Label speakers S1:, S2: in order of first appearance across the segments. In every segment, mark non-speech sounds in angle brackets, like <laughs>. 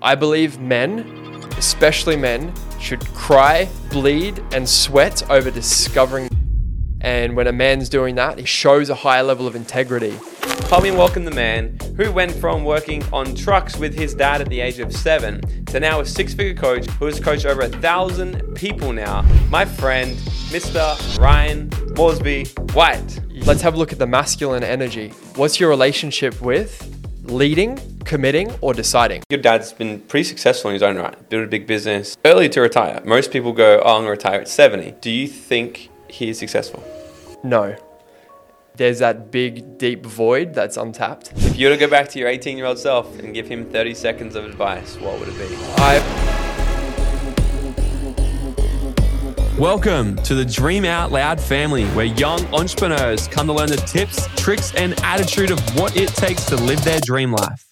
S1: I believe men, especially men, should cry, bleed, and sweat over discovering. And when a man's doing that, he shows a higher level of integrity.
S2: Me welcome the man who went from working on trucks with his dad at the age of seven to now a six figure coach who has coached over a thousand people now. My friend, Mr. Ryan Moresby White.
S1: Let's have a look at the masculine energy. What's your relationship with leading, committing, or deciding?
S2: Your dad's been pretty successful in his own right, built a big business, early to retire. Most people go, oh, I'm going to retire at 70. Do you think he is successful?
S1: No. There's that big, deep void that's untapped.
S2: If you were to go back to your 18 year old self and give him 30 seconds of advice, what would it be?
S1: I.
S3: Welcome to the Dream Out Loud family, where young entrepreneurs come to learn the tips, tricks, and attitude of what it takes to live their dream life.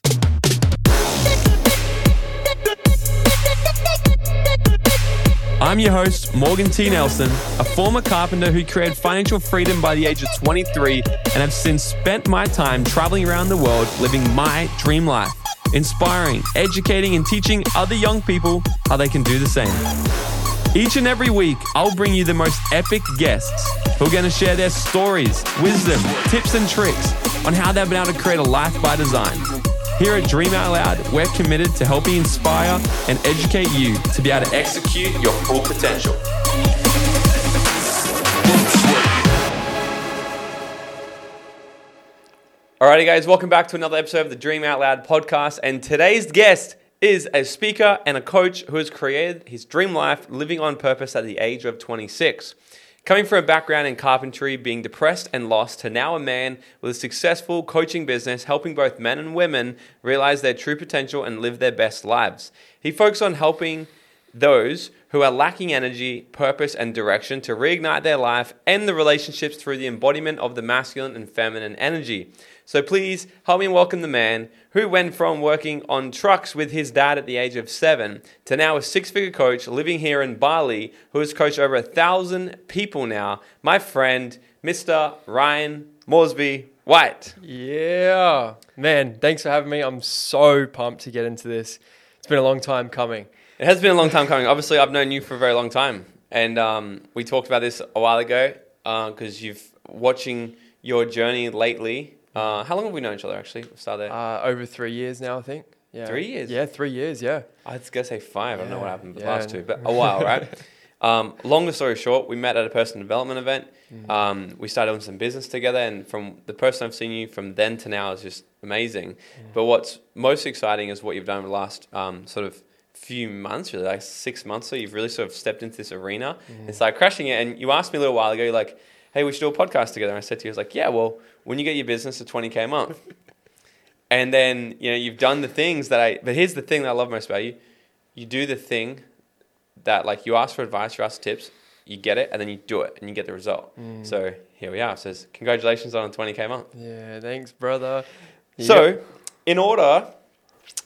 S3: I'm your host, Morgan T. Nelson, a former carpenter who created financial freedom by the age of 23 and have since spent my time traveling around the world living my dream life, inspiring, educating, and teaching other young people how they can do the same. Each and every week, I'll bring you the most epic guests who are going to share their stories, wisdom, tips, and tricks on how they've been able to create a life by design. Here at Dream Out Loud, we're committed to helping inspire and educate you to be able to execute your full potential.
S2: Alrighty, guys, welcome back to another episode of the Dream Out Loud podcast. And today's guest is a speaker and a coach who has created his dream life living on purpose at the age of 26. Coming from a background in carpentry, being depressed and lost, to now a man with a successful coaching business helping both men and women realize their true potential and live their best lives. He focuses on helping those who are lacking energy, purpose, and direction to reignite their life and the relationships through the embodiment of the masculine and feminine energy. So please help me welcome the man who went from working on trucks with his dad at the age of seven to now a six figure coach living here in Bali who has coached over a thousand people now. My friend, Mr. Ryan Moresby White.
S1: Yeah. Man, thanks for having me. I'm so pumped to get into this. It's been a long time coming.
S2: It has been a long time coming. Obviously, I've known you for a very long time. And um, we talked about this a while ago because uh, you've watching your journey lately uh, how long have we known each other actually? Started
S1: uh, over three years now, I think.
S2: Yeah. Three years?
S1: Yeah, three years, yeah.
S2: I was going to say five. Yeah. I don't know what happened the yeah. last two, but a while, right? <laughs> um, longer story short, we met at a personal development event. Mm-hmm. Um, we started doing some business together, and from the person I've seen you from then to now is just amazing. Mm. But what's most exciting is what you've done in the last um, sort of few months, really, like six months. So you've really sort of stepped into this arena mm. and started crushing it. And you asked me a little while ago, like, hey, we should do a podcast together. And I said to you, I was like, yeah, well, when you get your business to 20K a month, <laughs> and then, you know, you've done the things that I, but here's the thing that I love most about you. You do the thing that, like, you ask for advice, you ask for tips, you get it, and then you do it, and you get the result. Mm. So here we are. It says, congratulations on a 20K a month.
S1: Yeah, thanks, brother.
S2: So, in order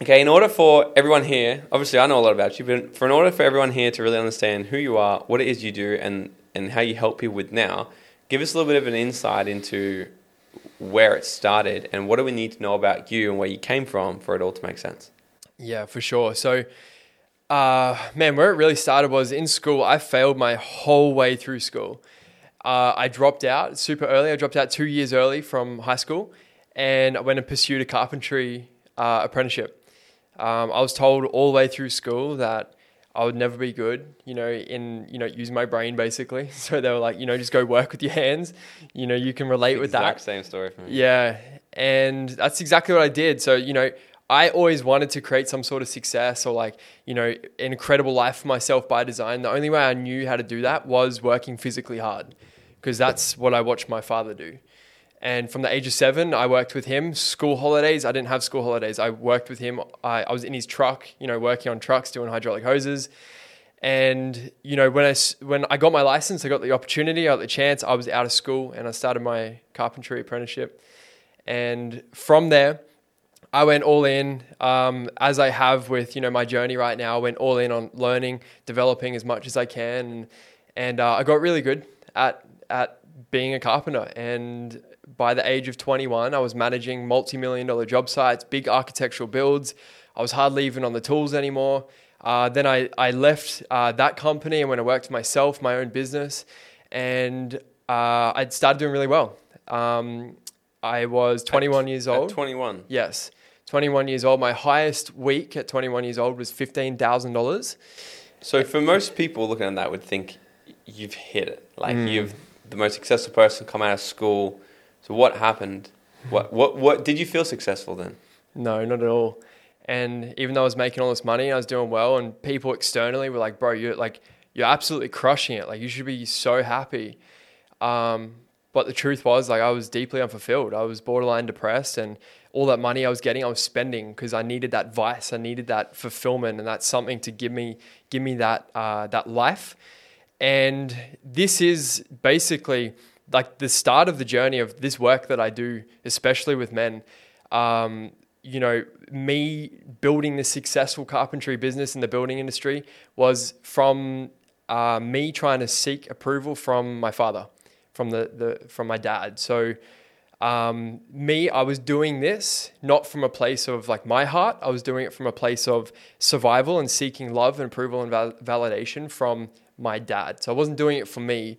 S2: Okay, in order for everyone here, obviously I know a lot about you, but for in order for everyone here to really understand who you are, what it is you do, and and how you help people with now, give us a little bit of an insight into where it started and what do we need to know about you and where you came from for it all to make sense.
S1: Yeah, for sure. So, uh, man, where it really started was in school. I failed my whole way through school. Uh, I dropped out super early. I dropped out two years early from high school, and I went and pursued a carpentry uh, apprenticeship. Um, I was told all the way through school that I would never be good, you know, in, you know, using my brain basically. <laughs> So they were like, you know, just go work with your hands. You know, you can relate with that.
S2: Exact same story for me.
S1: Yeah. And that's exactly what I did. So, you know, I always wanted to create some sort of success or like, you know, an incredible life for myself by design. The only way I knew how to do that was working physically hard because that's what I watched my father do. And from the age of seven, I worked with him. School holidays, I didn't have school holidays. I worked with him. I, I was in his truck, you know, working on trucks, doing hydraulic hoses. And you know, when I when I got my license, I got the opportunity, I got the chance. I was out of school and I started my carpentry apprenticeship. And from there, I went all in, um, as I have with you know my journey right now. I went all in on learning, developing as much as I can, and, and uh, I got really good at at being a carpenter. And by the age of 21, I was managing multi million dollar job sites, big architectural builds. I was hardly even on the tools anymore. Uh, then I, I left uh, that company and went and worked for myself, my own business, and uh, I started doing really well. Um, I was 21 years
S2: At
S1: old.
S2: 21.
S1: Yes, 21 years old. My highest week at 21 years old was $15,000.
S2: So for most people looking at that would think you've hit it. Like
S1: Hmm.
S2: you've the most successful person come out of school. So what happened? What what what did you feel successful then?
S1: No, not at all. And even though I was making all this money, I was doing well, and people externally were like, "Bro, you're like you're absolutely crushing it. Like you should be so happy." Um, but the truth was, like I was deeply unfulfilled. I was borderline depressed, and all that money I was getting, I was spending because I needed that vice, I needed that fulfillment, and that's something to give me give me that uh, that life. And this is basically like the start of the journey of this work that I do, especially with men. Um, you know, me building this successful carpentry business in the building industry was from uh, me trying to seek approval from my father, from the, the from my dad. So um, me, I was doing this not from a place of like my heart. I was doing it from a place of survival and seeking love and approval and val- validation from my dad. So I wasn't doing it for me.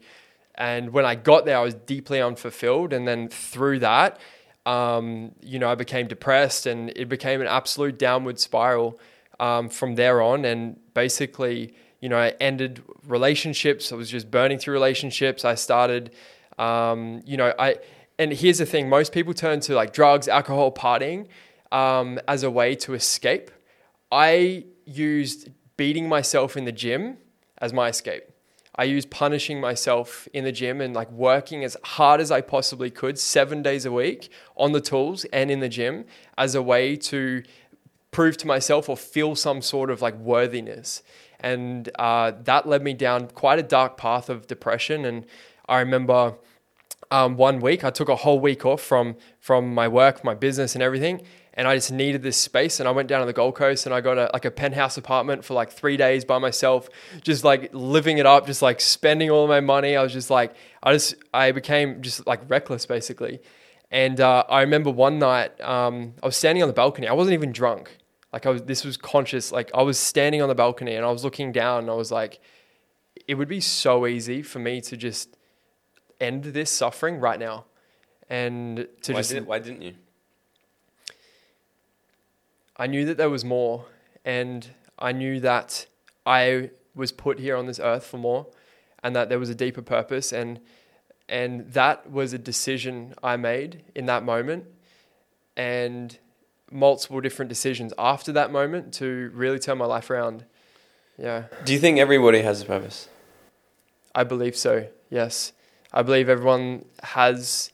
S1: And when I got there, I was deeply unfulfilled. And then through that, um, you know, I became depressed and it became an absolute downward spiral um, from there on. And basically, you know, I ended relationships. I was just burning through relationships. I started, um, you know, I, and here's the thing most people turn to like drugs, alcohol, partying um, as a way to escape. I used beating myself in the gym as my escape. I used punishing myself in the gym and like working as hard as I possibly could, seven days a week on the tools and in the gym as a way to prove to myself or feel some sort of like worthiness. And uh, that led me down quite a dark path of depression. And I remember um, one week I took a whole week off from from my work, my business, and everything. And I just needed this space, and I went down to the Gold Coast, and I got a like a penthouse apartment for like three days by myself, just like living it up, just like spending all of my money. I was just like, I just I became just like reckless basically. And uh, I remember one night um, I was standing on the balcony. I wasn't even drunk. Like I was, this was conscious. Like I was standing on the balcony, and I was looking down, and I was like, it would be so easy for me to just end this suffering right now and to
S2: why,
S1: just
S2: didn't, why didn't you?
S1: I knew that there was more and I knew that I was put here on this earth for more and that there was a deeper purpose and and that was a decision I made in that moment and multiple different decisions after that moment to really turn my life around. Yeah.
S2: Do you think everybody has a purpose?
S1: I believe so. Yes, I believe everyone has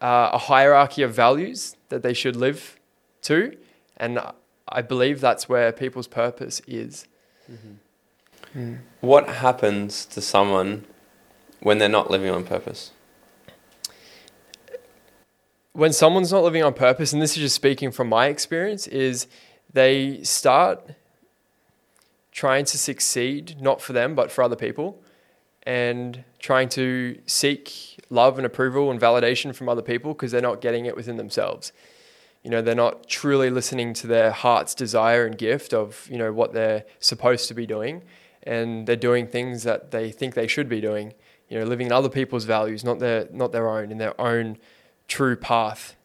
S1: uh, a hierarchy of values that they should live to, and I believe that's where people's purpose is. Mm-hmm.
S2: What happens to someone when they're not living on purpose?
S1: When someone's not living on purpose, and this is just speaking from my experience, is they start trying to succeed not for them but for other people and trying to seek love and approval and validation from other people because they're not getting it within themselves. You know, they're not truly listening to their heart's desire and gift of, you know, what they're supposed to be doing. And they're doing things that they think they should be doing, you know, living in other people's values, not their, not their own, in their own true path.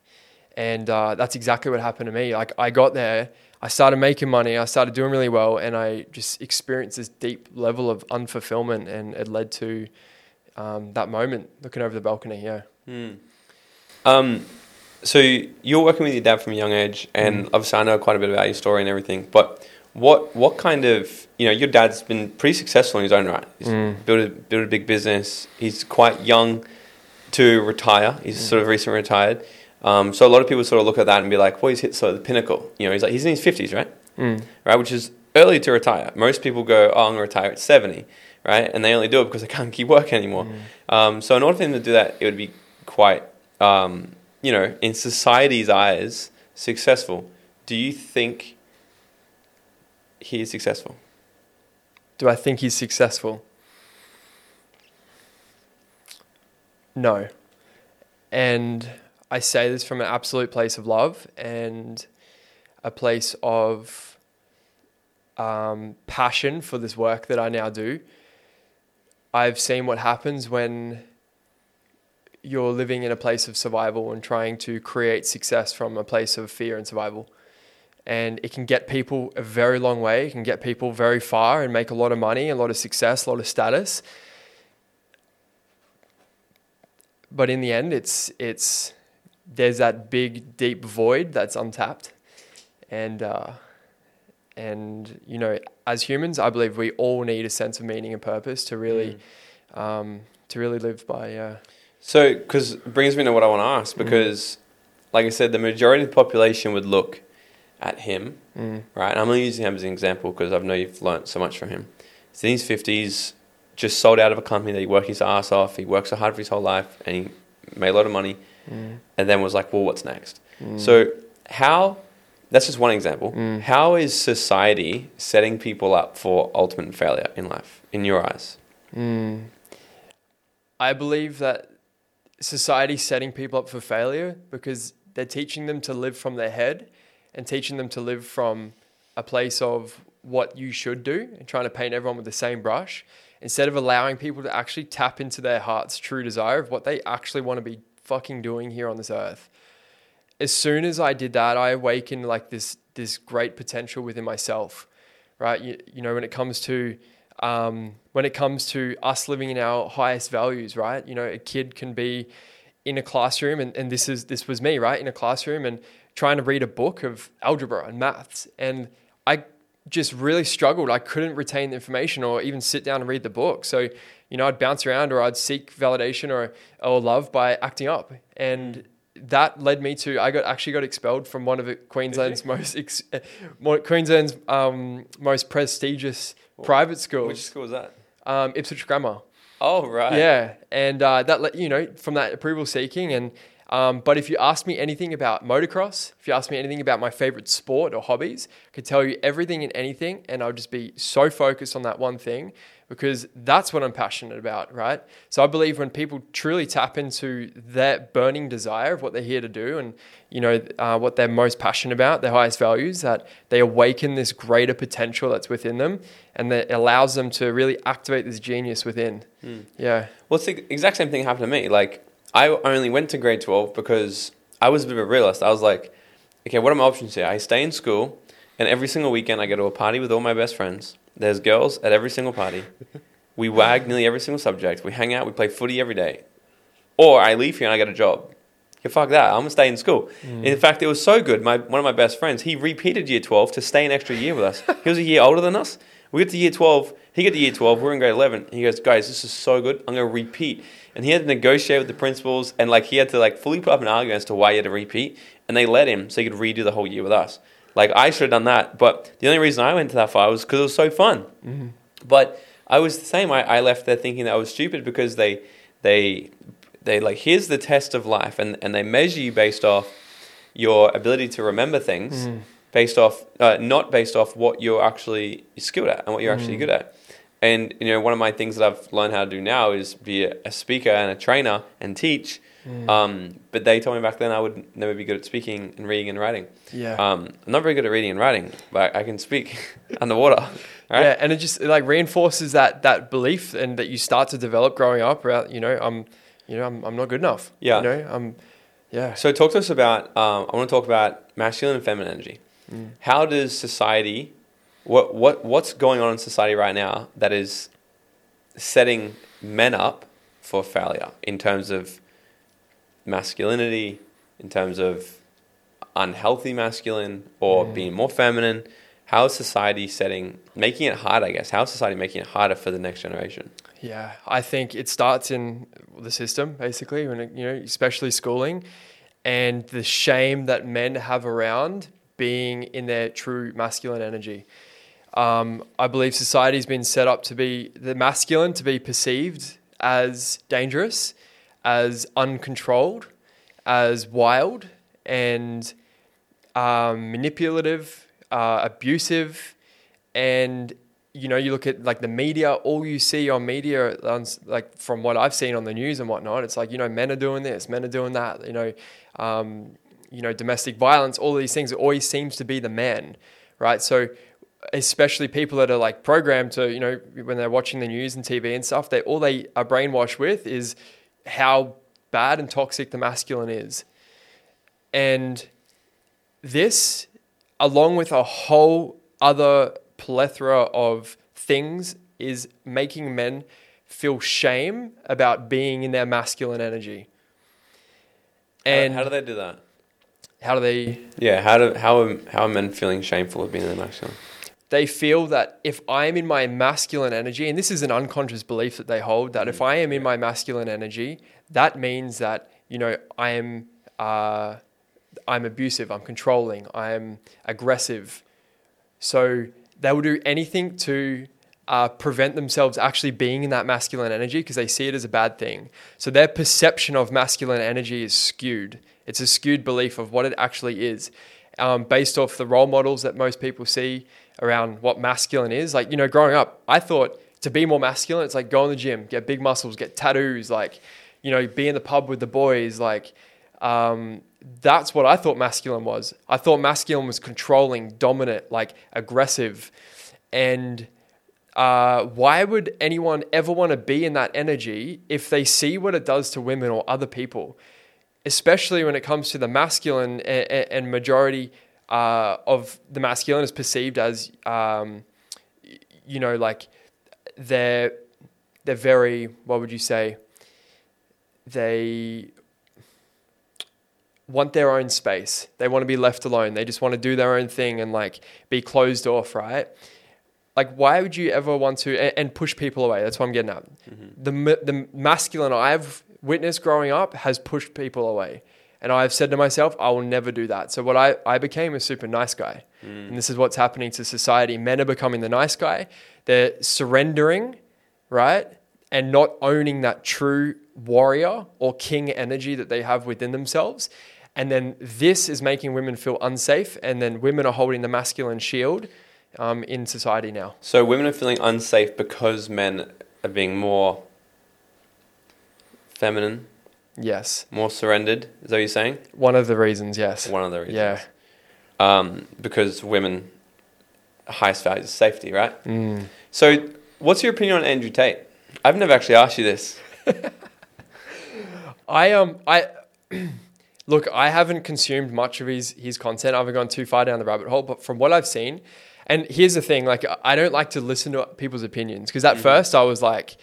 S1: And uh, that's exactly what happened to me. Like, I got there, I started making money, I started doing really well, and I just experienced this deep level of unfulfillment, and it led to um, that moment looking over the balcony. Yeah.
S2: Hmm. Um, so you're working with your dad from a young age, and obviously I know quite a bit about your story and everything. But what what kind of you know your dad's been pretty successful in his own right. He's built a built a big business. He's quite young to retire. He's sort of recently retired. Um, so a lot of people sort of look at that and be like, "Well, he's hit sort of the pinnacle." You know, he's like he's in his fifties, right?
S1: Mm.
S2: Right, which is early to retire. Most people go, "Oh, I'm gonna retire at 70, right? And they only do it because they can't keep working anymore. Um, so in order for him to do that, it would be quite, um, you know, in society's eyes, successful. Do you think he is successful?
S1: Do I think he's successful? No. And I say this from an absolute place of love. And a place of um, passion for this work that I now do. I've seen what happens when you're living in a place of survival and trying to create success from a place of fear and survival. And it can get people a very long way. It can get people very far and make a lot of money, a lot of success, a lot of status. But in the end, it's it's there's that big deep void that's untapped, and uh, and you know, as humans, I believe we all need a sense of meaning and purpose to really um, to really live by. Uh,
S2: So, because it brings me to what I want to ask, because, like I said, the majority of the population would look at him,
S1: mm,
S2: right? And I'm only using him as an example because I know you've learnt so much from him. He's in his 50s, just sold out of a company that he worked his ass off. He worked so hard for his whole life and he made a lot of money
S1: mm,
S2: and then was like, well, what's next?
S1: mm,
S2: So, how, that's just one example.
S1: Mm.
S2: How is society setting people up for ultimate failure in life, in your eyes?
S1: mm. I believe that society's setting people up for failure because they're teaching them to live from their head and teaching them to live from a place of what you should do and trying to paint everyone with the same brush instead of allowing people to actually tap into their heart's true desire of what they actually want to be fucking doing here on this earth. As soon as I did that, I awakened like this this great potential within myself, right? You, you know, when it comes to um, when it comes to us living in our highest values, right? You know, a kid can be in a classroom, and, and this is this was me, right? In a classroom and trying to read a book of algebra and maths, and I just really struggled. I couldn't retain the information or even sit down and read the book. So, you know, I'd bounce around or I'd seek validation or or love by acting up, and that led me to I got actually got expelled from one of Queensland's <laughs> most ex, Queensland's um, most prestigious private schools,
S2: Which school was that?
S1: um, Ipswich Grammar.
S2: Oh, right.
S1: Yeah, and uh, that let you know from that approval seeking and. Um, but if you ask me anything about motocross, if you ask me anything about my favorite sport or hobbies, I could tell you everything and anything, and I'll just be so focused on that one thing because that's what I'm passionate about, right? So I believe when people truly tap into their burning desire of what they're here to do, and you know uh, what they're most passionate about, their highest values, that they awaken this greater potential that's within them, and that allows them to really activate this genius within. Yeah.
S2: Well, it's the exact same thing happened to me. Like, I only went to grade 12 because I was a bit of a realist. I was like, okay, what are my options here? I stay in school, and every single weekend I go to a party with all my best friends. There's girls at every single party. <laughs> We wag nearly every single subject. We hang out. We play footy every day. Or I leave here and I get a job. Yeah, fuck that. I'm gonna stay in school. Mm. In fact, it was so good. My one of my best friends, he repeated year 12 to stay an extra year with us. He was a year older than us. We get to year 12. He got to year 12. We're in grade 11. He goes, guys, this is so good. I'm gonna repeat. And he had to negotiate with the principals, and like he had to like fully put up an argument as to why he had to repeat. And they let him so he could redo the whole year with us. Like I should have done that, but the only reason I went to that far was because it was so fun. Mm-hmm. But I was the same. I, I left there thinking that I was stupid because they they they like here's the test of life and, and they measure you based off your ability to remember things mm-hmm. based off uh, not based off what you're actually skilled at and what you're actually mm-hmm. good at. And you know, one of my things that I've learned how to do now is be a, a speaker and a trainer and teach. Um, but they told me back then I would never be good at speaking and reading and writing.
S1: Yeah.
S2: Um, I'm not very good at reading and writing, but I can speak <laughs> underwater. Right?
S1: Yeah, and it just it, like reinforces that that belief and that you start to develop growing up. About you know, I'm, you know, I'm, I'm not good enough.
S2: Yeah.
S1: You know, I'm, yeah.
S2: So talk to us about. Um, I want to talk about masculine and feminine energy. How does society, what what what's going on in society right now that is setting men up for failure in terms of masculinity, in terms of unhealthy masculine or being more feminine? How is society setting making it hard? I guess how is society making it harder for the next generation?
S1: Yeah, I think it starts in the system basically, when it, you know, especially schooling, and the shame that men have around being in their true masculine energy. Um, I believe society's been set up to be the masculine to be perceived as dangerous, as uncontrolled, as wild, and um, manipulative, uh, abusive, and you know you look at like the media. All you see on media, like from what I've seen on the news and whatnot, it's like you know men are doing this, men are doing that. You know, um, you know, domestic violence, all these things, it always seems to be the man, right? So, especially people that are like programmed to, you know, when they're watching the news and TV and stuff, they all they are brainwashed with is how bad and toxic the masculine is. And this, along with a whole other plethora of things, is making men feel shame about being in their masculine energy. And
S2: how, how do they do that?
S1: how do they
S2: Yeah, how do how are, how are men feeling shameful of being in the masculine?
S1: They feel that if I'm in my masculine energy, and this is an unconscious belief that they hold, that if I am in my masculine energy, that means that you know I am uh, I'm abusive, I'm controlling, I'm aggressive. So they will do anything to uh, prevent themselves actually being in that masculine energy because they see it as a bad thing. So their perception of masculine energy is skewed. It's a skewed belief of what it actually is, um, based off the role models that most people see around what masculine is. Like you know, growing up, I thought to be more masculine, it's like go in the gym, get big muscles, get tattoos, like you know, be in the pub with the boys, like. Um, that's what I thought masculine was. I thought masculine was controlling, dominant, like aggressive. And uh, why would anyone ever want to be in that energy if they see what it does to women or other people? Especially when it comes to the masculine and, and majority uh, of the masculine is perceived as, um, you know, like they're they're very what would you say? They want their own space. They want to be left alone. They just want to do their own thing and like be closed off, right? Like, why would you ever want to and, and push people away? That's what I'm getting at. The the masculine I've witnessed growing up has pushed people away, and I've said to myself, I will never do that. So what I I became a super nice guy, and this is what's happening to society. Men are becoming the nice guy. They're surrendering, right? And not owning that true warrior or king energy that they have within themselves. And then this is making women feel unsafe. And then women are holding the masculine shield um, in society now.
S2: So women are feeling unsafe because men are being more feminine,
S1: Yes.
S2: more surrendered. Is that what you're saying?
S1: One of the reasons, yes.
S2: One of the reasons.
S1: Yeah.
S2: Um, because women highest value is safety, right?
S1: Mm.
S2: So, what's your opinion on Andrew Tate? I've never actually asked you this. <laughs>
S1: I um I <clears throat> look, I haven't consumed much of his his content. I haven't gone too far down the rabbit hole, but from what I've seen, and here's the thing, like I don't like to listen to people's opinions because at first I was like,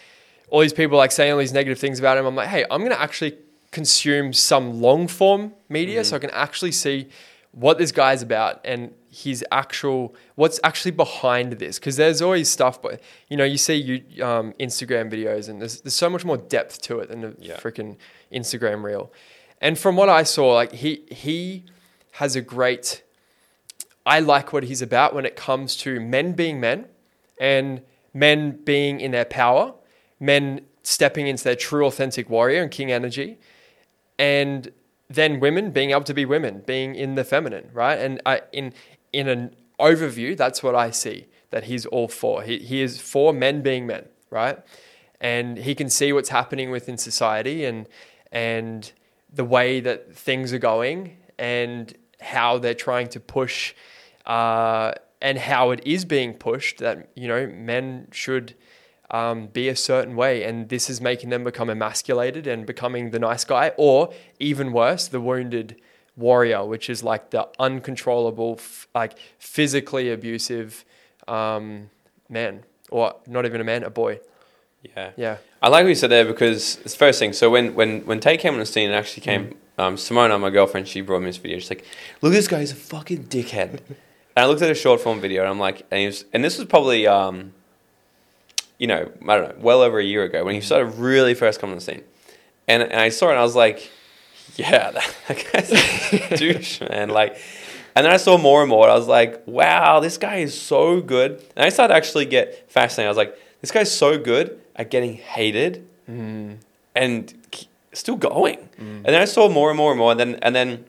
S1: all these people like saying all these negative things about him. I'm like, hey, I'm gonna actually consume some long form media so I can actually see what this guy's about and his actual what's actually behind this. Because there's always stuff but you know you see you um, instagram videos and there's, there's so much more depth to it than a
S2: Yeah.
S1: freaking instagram reel. And from what i saw like he he has a great i like what he's about when it comes to men being men and men being in their power men stepping into their true authentic warrior and king energy and then women being able to be women, being in the feminine, right? And I, in in an overview, that's what I see that he's all for. He he is for men being men, right? And he can see what's happening within society and and the way that things are going and how they're trying to push uh, and how it is being pushed that you know men should um, be a certain way, and this is making them become emasculated and becoming the nice guy, or even worse, the wounded warrior, which is like the uncontrollable, f- like physically abusive um, man, or not even a man, a boy.
S2: Yeah.
S1: Yeah,
S2: I like what you said there because it's the first thing. So when when when Tate came on the scene, it actually came. Um, Simona, my girlfriend, she brought me this video. She's like, "Look, this guy is a fucking dickhead." <laughs> and I looked at a short form video, and I'm like, and, he was, and this was probably, um, you know, I don't know, well over a year ago when he mm-hmm. started really first coming on the scene, and and I saw it, and I was like, "Yeah, that, <laughs> that guy's a douche, man!" Like. And then I saw more and more. And I was like, "Wow, this guy is so good." And I started to actually get fascinated. I was like, "This guy's so good at getting hated mm-hmm. and still going. Mm-hmm. And then I saw more and more and more, and then and then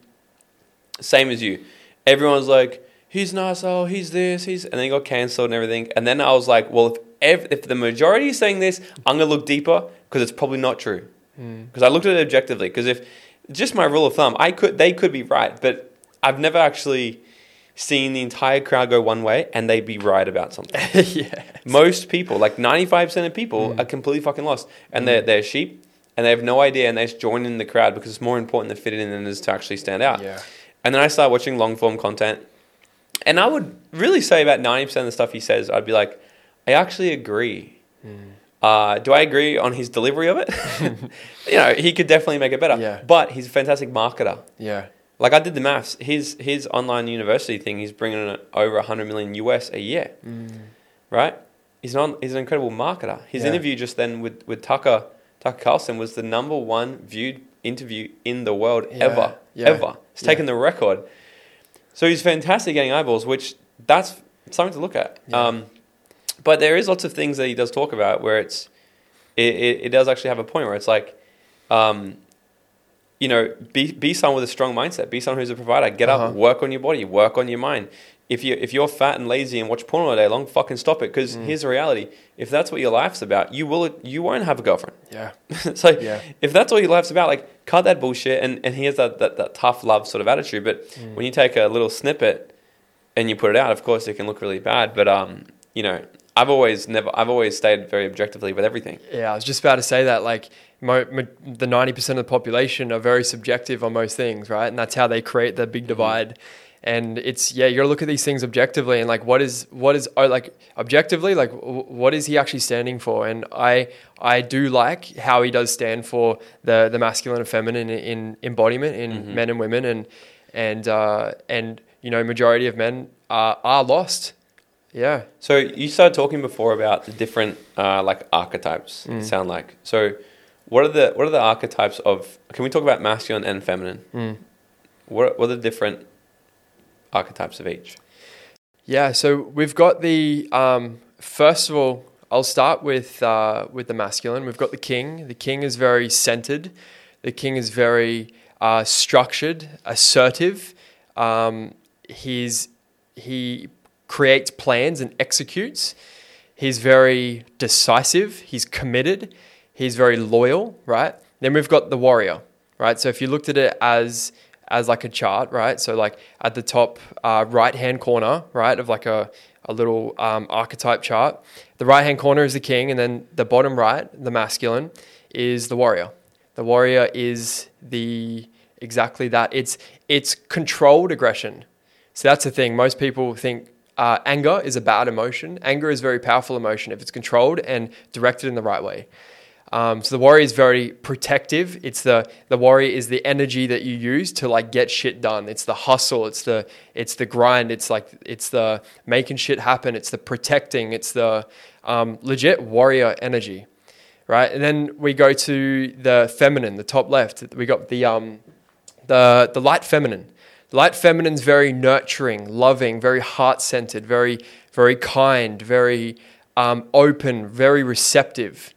S2: same as you, everyone's like, he's nice, oh, he's this, he's, and then he got cancelled and everything. And then I was like, well, if ev- if the majority is saying this, I'm gonna look deeper because it's probably not true. Mm. Because I looked at it objectively. Because if just my rule of thumb. I could they could be right, but I've never actually seen the entire crowd go one way and they'd be right about something. <laughs>
S1: yeah.
S2: Most people, like ninety five percent of people, mm. are completely fucking lost, and they're mm. they're sheep, and they have no idea, and they just join in the crowd because it's more important to fit in than it is to actually stand out.
S1: Yeah.
S2: And then I start watching long form content, and I would really say about ninety percent of the stuff he says, I'd be like, I actually agree. Uh, do I agree on his delivery of it? <laughs> <laughs> you know, he could definitely make it better.
S1: Yeah.
S2: But he's a fantastic marketer.
S1: Yeah.
S2: Like I did the maths. His his online university thing. He's bringing in over hundred million US a year, right? He's an he's an incredible marketer. His
S1: Yeah.
S2: interview just then with with Tucker Tucker Carlson was the number one viewed interview in the world
S1: Yeah.
S2: ever
S1: Yeah.
S2: ever. It's taken the record. So he's fantastic getting eyeballs, which that's something to look at. Um, but there is lots of things that he does talk about where it's it, it, it does actually have a point where it's like um, you know be, be someone with a strong mindset be someone who's a provider get
S1: Uh-huh.
S2: up work on your body work on your mind if you if you're fat and lazy and watch porn all day long fucking stop it because
S1: Mm.
S2: here's the reality if that's what your life's about you will you won't have a girlfriend
S1: Yeah. <laughs>
S2: so
S1: Yeah.
S2: if that's all your life's about, like cut that bullshit and, and he has that, that, that tough love sort of attitude. But
S1: Mm.
S2: when you take a little snippet and you put it out, of course it can look really bad. But um, you know, I've always never I've always stayed very objectively with everything.
S1: Yeah, I was just about to say that. Like, mo- mo- the ninety percent of the population are very subjective on most things, right? And that's how they create the big divide. And it's yeah, you got to look at these things objectively and like, what is what is oh, like objectively, like w- what is he actually standing for? And I I do like how he does stand for the the masculine and feminine in, in embodiment in men and women, and and uh, and you know, majority of men are are lost. Yeah.
S2: So you started talking before about the different uh, like archetypes.
S1: Mm.
S2: It sound like so. What are the what are the archetypes of? Can we talk about masculine and feminine?
S1: Mm.
S2: What what are the different archetypes of each?
S1: Yeah, so we've got the um, first of all, I'll start with uh, with the masculine. We've got the king. The king is very centered. The king is very uh, structured, assertive. Um, he's he creates plans and executes. He's very decisive. He's committed. He's very loyal. Right. Then we've got the warrior. Right. So if you looked at it as as like a chart, right? So like at the top uh, right hand corner, right, of like a, a little um, archetype chart, the right hand corner is the king, and then the bottom right, the masculine, is the warrior. The warrior is the exactly that. It's it's controlled aggression. So that's the thing. Most people think uh, anger is a bad emotion. Anger is a very powerful emotion if it's controlled and directed in the right way. Um, so the warrior is very protective. It's the the warrior is the energy that you use to like get shit done. It's the hustle. It's the it's the grind. It's like it's the making shit happen. It's the protecting. It's the um, legit warrior energy, right? And then we go to the feminine, the top left. We got the um, the the light feminine. Light feminine is very nurturing, loving, very heart centered, very very kind, very um, open, very receptive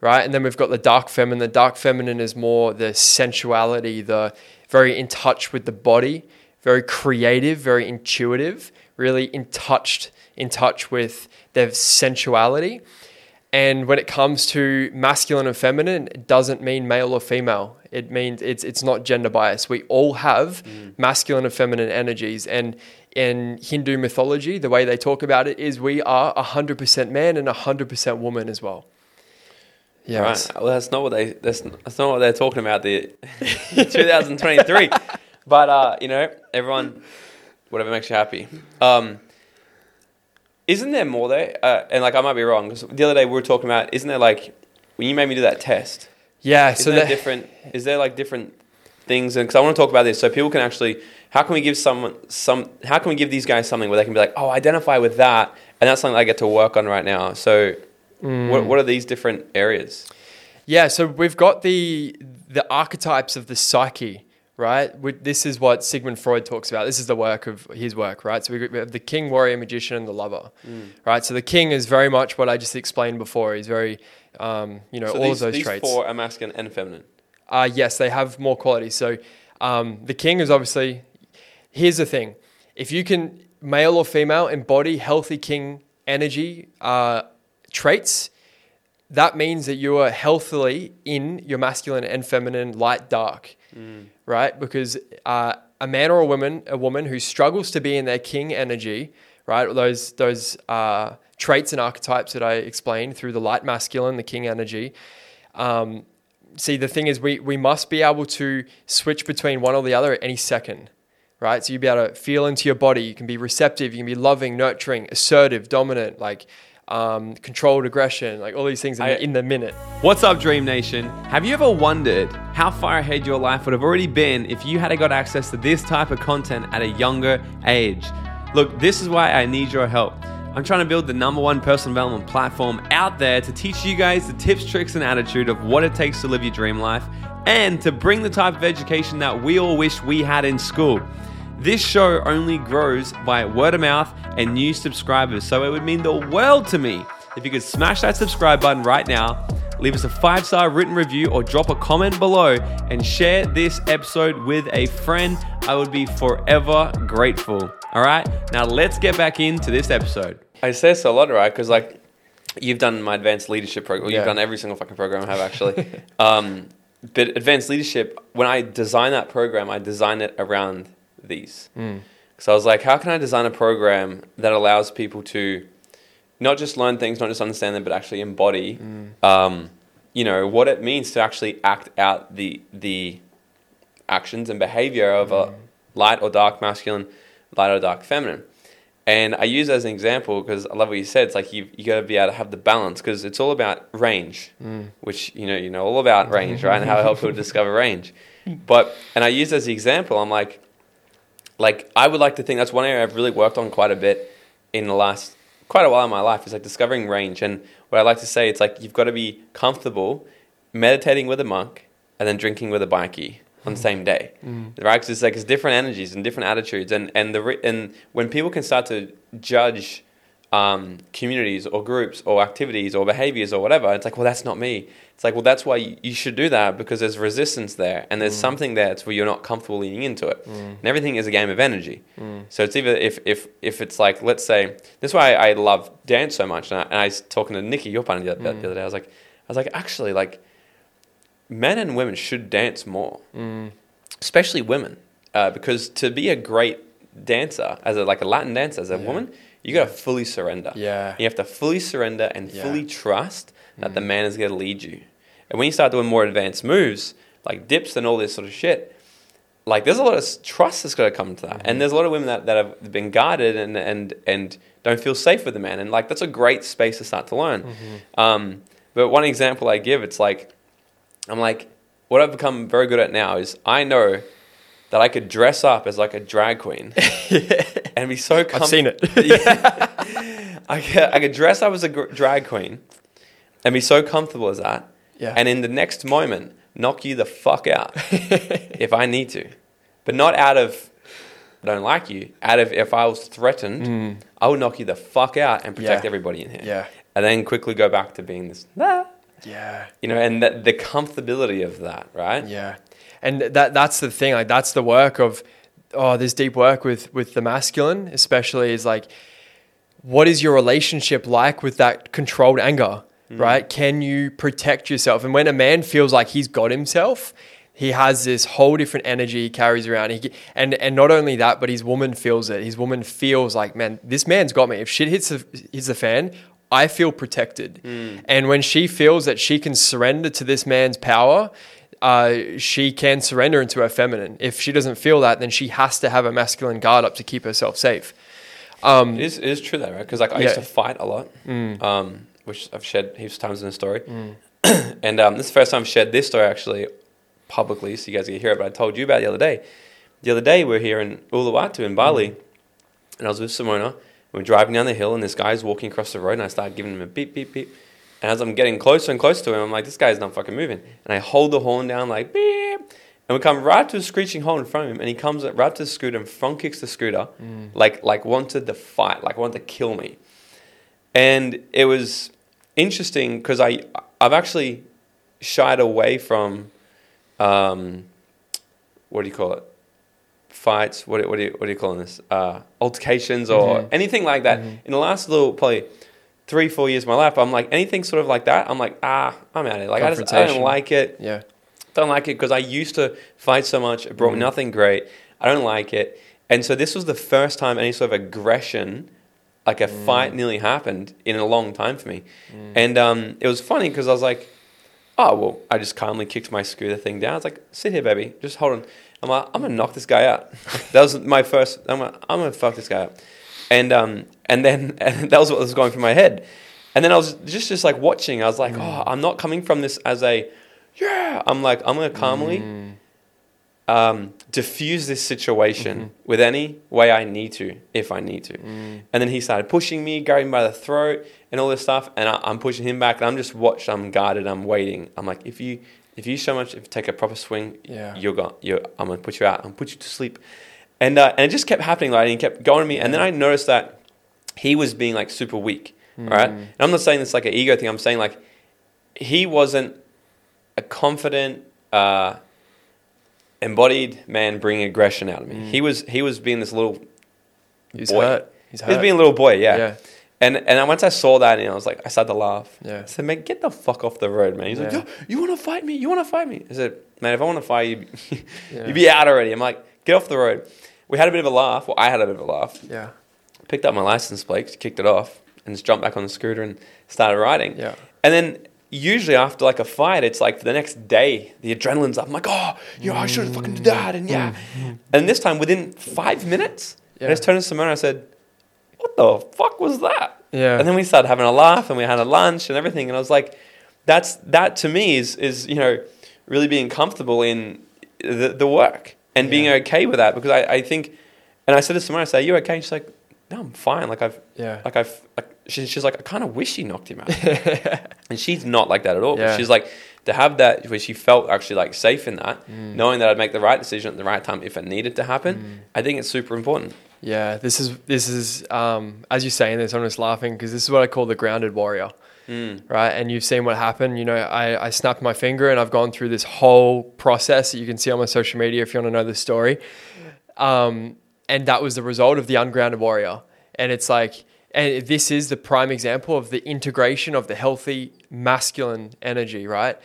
S1: right? And then we've got the dark feminine. The dark feminine is more the sensuality, the very in touch with the body, very creative, very intuitive, really in touch, in touch with their sensuality. And when it comes to masculine and feminine, it doesn't mean male or female. It means it's it's not gender bias. We all have masculine and feminine energies. And in Hindu mythology, the way they talk about it is we are 100% man and 100% woman as well. Yeah.
S2: Right. Well, that's not what they that's, that's not what they're talking about. The <laughs> 2023, <laughs> but uh, you know, everyone, whatever makes you happy. Um, isn't there more there? Uh, and like, I might be wrong because the other day we were talking about. Isn't there like when you made me do that test?
S1: Yeah.
S2: Isn't
S1: So
S2: there
S1: that,
S2: different? Is there like different things? And because I want to talk about this, so people can actually. How can we give someone some? How can we give these guys something where they can be like, oh, identify with that, and that's something I get to work on right now. So,
S1: Mm.
S2: what what are these different areas?
S1: yeah. So we've got the the archetypes of the psyche, right? This is what Sigmund Freud talks about. This is the work of his work, right? So we have the king, warrior, magician, and the lover,
S2: Mm.
S1: right? So the king is very much what I just explained before. He's very, um, you know,
S2: So
S1: all
S2: these,
S1: of those
S2: these
S1: traits.
S2: four are masculine and feminine.
S1: Uh, yes, they have more qualities. So um, the king is obviously. Here's the thing: if you can, male or female, embody healthy king energy uh, traits, that means that you are healthily in your masculine and feminine light dark, right? Because uh, a man or a woman, a woman who struggles to be in their king energy, right? Those those uh, traits and archetypes that I explained through the light masculine, the king energy. Um, see, the thing is, we we must be able to switch between one or the other at any second. Right, so you'd be able to feel into your body. You can be receptive. You can be loving, nurturing, assertive, dominant, like um, controlled aggression, like all these things in,
S2: I-
S1: the, in the minute.
S3: What's up, Dream Nation? Have you ever wondered how far ahead your life would have already been if you had got access to this type of content at a younger age? Look, this is why I need your help. I'm trying to build the number one personal development platform out there to teach you guys the tips, tricks, and attitude of what it takes to live your dream life and to bring the type of education that we all wish we had in school. This show only grows by word of mouth and new subscribers, so it would mean the world to me if you could smash that subscribe button right now, leave us a five star written review, or drop a comment below and share this episode with a friend. I would be forever grateful. All right, now let's get back into this episode.
S2: I say this a lot, right? Because like you've done my advanced leadership program.
S1: Yeah.
S2: You've done every single fucking program I have actually. <laughs> um, but advanced leadership, when I design that program, I design it around these. So I was like, how can I design a program that allows people to not just learn things, not just understand them, but actually embody, um, you know, what it means to actually act out the the actions and behavior of a light or dark masculine, light or dark feminine. And I use as an example because I love what you said. It's like you you got to be able to have the balance because it's all about range, mm. which you know you know all about range, right? And how to help people discover range. But and I use as the example. I'm like, like I would like to think that's one area I've really worked on quite a bit in the last quite a while in my life is like discovering range. And what I like to say, it's like you've got to be comfortable meditating with a monk and then drinking with a bikie on the same day, mm. right? Because it's like it's different energies and different attitudes, and and the and when people can start to judge um, communities or groups or activities or behaviors or whatever, it's like, well, that's not me. It's like, well, that's why you, you should do that because there's resistance there and there's mm. something there that's where you're not comfortable leaning into it. Mm. And everything is a game of energy. So it's either if, if, if it's like, let's say, this is why I, I love dance so much. And I, and I was talking to Nikki, your partner, the, the other day. I was like, I was like, actually, like, men and women should dance more, especially women, uh, because to be a great dancer, as a like a Latin dancer, as a woman, you got to fully surrender.
S1: Yeah.
S2: you have to fully surrender and
S1: Yeah.
S2: fully trust that the man is going to lead you. And when you start doing more advanced moves, like dips and all this sort of shit, like there's a lot of trust that's got to come to that. And there's a lot of women that, that have been guarded and, and, and don't feel safe with the man. And like that's a great space to start to learn. Um, but one example I give, it's like, I'm like, what I've become very good at now is I know that I could dress up as like a drag queen <laughs> and be so comfortable.
S1: I've seen it. <laughs>
S2: yeah. I could, I could dress up as a gr- drag queen and be so comfortable as that.
S1: Yeah.
S2: And in the next moment, knock you the fuck out <laughs> if I need to. But not out of, I don't like you, out of if I was threatened, I would knock you the fuck out and protect
S1: Mm. Yeah.
S2: everybody in here.
S1: Yeah.
S2: And then quickly go back to being this, "Ah,"
S1: Yeah.
S2: you know, and that, the comfortability of that, right?
S1: Yeah. And that that's the thing, like that's the work of oh, this deep work with with the masculine, especially is like what is your relationship like with that controlled anger? Mm. Right? Can you protect yourself? And when a man feels like he's got himself, he has this whole different energy he carries around. He, and and not only that, but his woman feels it. His woman feels like, man, this man's got me. If shit hits the, hits the fan, I feel protected. And when she feels that she can surrender to this man's power, uh, she can surrender into her feminine. If she doesn't feel that, then she has to have a masculine guard up to keep herself safe.
S2: It is, it is true though, right? Because like I used to fight a lot, um, which I've shared heaps of times in the story. <clears throat> and um, this is the first time I've shared this story actually publicly, so you guys can hear it. But I told you about it the other day. The other day we are here in Uluwatu in Bali, and I was with Simona. We were driving down the hill, and this guy's walking across the road, and I started giving him a beep, beep, beep. And as I'm getting closer and closer to him, I'm like, this guy's not fucking moving. And I hold the horn down like beep. And we come right to a screeching horn in front of him, and he comes right to the scooter and front kicks the scooter, like like wanted to fight, like wanted to kill me. And it was interesting because I I've actually shied away from, um, what do you call it? Fights. What what do you what do you call this? Uh, altercations or anything like that. In the last little probably three, four years of my life, I'm like anything sort of like that. I'm like, ah, I'm out of it. Like I just I don't like it.
S1: Yeah.
S2: Don't like it because I used to fight so much. It brought me nothing great. I don't like it. And so this was the first time any sort of aggression, like a fight, nearly happened in a long time for me. And um, it was funny because I was like, oh well, I just calmly kicked my scooter thing down. I was like, sit here, baby, just hold on. I'm like, I'm gonna knock this guy out. <laughs> that was my first. I'm gonna, I'm gonna fuck this guy up. And um, and then <laughs> and that was what was going through my head. And then I was just just like watching. I was like, oh, I'm not coming from this as a yeah. I'm like, I'm gonna calmly um, diffuse this situation with any way I need to, if I need to. And then he started pushing me, grabbing by the throat, and all this stuff. And I, I'm pushing him back, and I'm just watched. I'm guarded. I'm waiting. I'm like, if you if you so much if you take a proper swing,
S1: Yeah.
S2: you're gone. You're, I'm gonna put you out. I'm gonna put you to sleep. And uh, and it just kept happening. Like, and he kept going to me. And then I noticed that he was being like super weak. Right. And I'm not saying this like an ego thing. I'm saying like he wasn't a confident. Uh, embodied man bringing aggression out of me. He was he was being this little
S1: He's
S2: boy.
S1: hurt. He's hurt.
S2: being a little boy, yeah.
S1: Yeah.
S2: And and once I saw that, and I was like, I started to laugh.
S1: Yeah.
S2: I said, man, get the fuck off the road, man. He's
S1: Yeah.
S2: like, "Yo, you want to fight me? You want to fight me? I said, man, if I want to fight you, <laughs>
S1: Yeah.
S2: you'd be out already. I'm like, get off the road. We had a bit of a laugh. Well, I had a bit of a laugh.
S1: yeah.
S2: Picked up my license plate, kicked it off, and just jumped back on the scooter and started riding.
S1: Yeah.
S2: And then usually after like a fight, it's like for the next day, the adrenaline's up. I'm like, oh, yeah, I should have fucking did that. And yeah. Mm. And this time, within five minutes,
S1: Yeah.
S2: I just turned to Simone and I said, what the fuck was that?
S1: Yeah.
S2: And then we started having a laugh and we had a lunch and everything. And I was like, that's, that to me is, is, you know, really being comfortable in the, the work and being
S1: Yeah.
S2: okay with that. Because I, I think, and I said to Simone, I said, are you okay? And she's like, no, I'm fine. Like I've,
S1: Yeah.
S2: like I've, like, she, she's like, I kind of wish she knocked him out. <laughs> And she's not like that at all. But
S1: Yeah.
S2: she's like to have that where she felt actually like safe in that,
S1: Mm.
S2: knowing that I'd make the right decision at the right time if it needed to happen. I think it's super important.
S1: Yeah, this is this is um, as you're saying this, I'm just laughing because this is what I call the grounded warrior, right? And you've seen what happened. You know, I, I snapped my finger, and I've gone through this whole process that you can see on my social media if you want to know the story. Um, and that was the result of the ungrounded warrior. And it's like, and this is the prime example of the integration of the healthy masculine energy, right?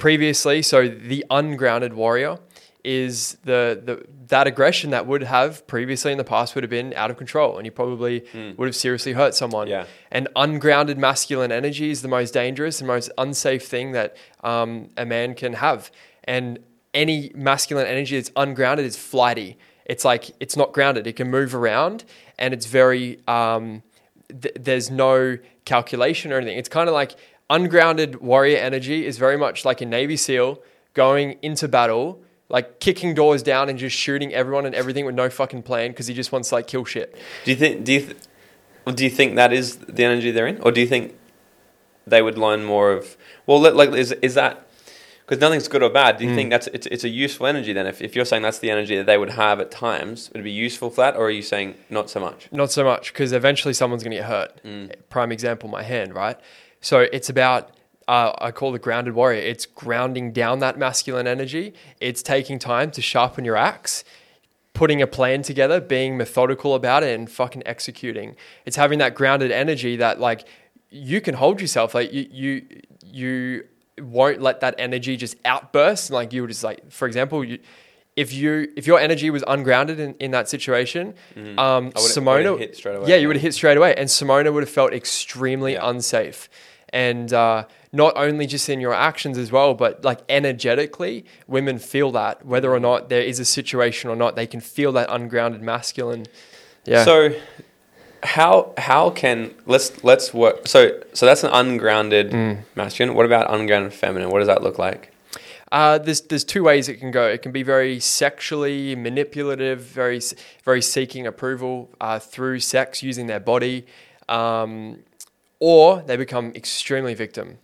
S1: previously so the ungrounded warrior is the, the that aggression that would have previously in the past would have been out of control and you probably would have seriously hurt someone.
S2: Yeah.
S1: and ungrounded masculine energy is the most dangerous and most unsafe thing that um, a man can have. And any masculine energy that's ungrounded is flighty. It's like it's not grounded. It can move around and it's very um, th- there's no calculation or anything. It's kind of like ungrounded warrior energy is very much like a Navy SEAL going into battle, like kicking doors down and just shooting everyone and everything with no fucking plan because he just wants to like kill shit.
S2: Do you think? Do you? Th- well, do you think that is the energy they're in, or do you think they would learn more of? Well, like is is that because nothing's good or bad? Do you hmm. think that's it's, it's a useful energy then? If if you're saying that's the energy that they would have at times, would it be useful for that, or are you saying not so much?
S1: Not so much because eventually someone's going to get hurt. Hmm. Prime example, my hand, right? So it's about, uh, I call it grounded warrior. It's grounding down that masculine energy. It's taking time to sharpen your axe, putting a plan together, being methodical about it, and fucking executing. It's having that grounded energy that like you can hold yourself. Like you, you, you won't let that energy just outburst. Like you would just like, for example, you. If you if your energy was ungrounded in, in that situation, um,
S2: Mm-hmm. I
S1: Simona,
S2: hit straight away,
S1: yeah, you would have hit straight away, and Simona would have felt extremely
S2: Yeah.
S1: unsafe. And uh, not only just in your actions as well, but like energetically, women feel that whether or not there is a situation or not, they can feel that ungrounded masculine. Yeah.
S2: So how how can let's let's work so so that's an ungrounded
S1: Mm.
S2: masculine. What about ungrounded feminine? What does that look like?
S1: Uh, there's there's two ways it can go. It can be very sexually manipulative, very very seeking approval uh, through sex using their body, um, or they become extremely victim.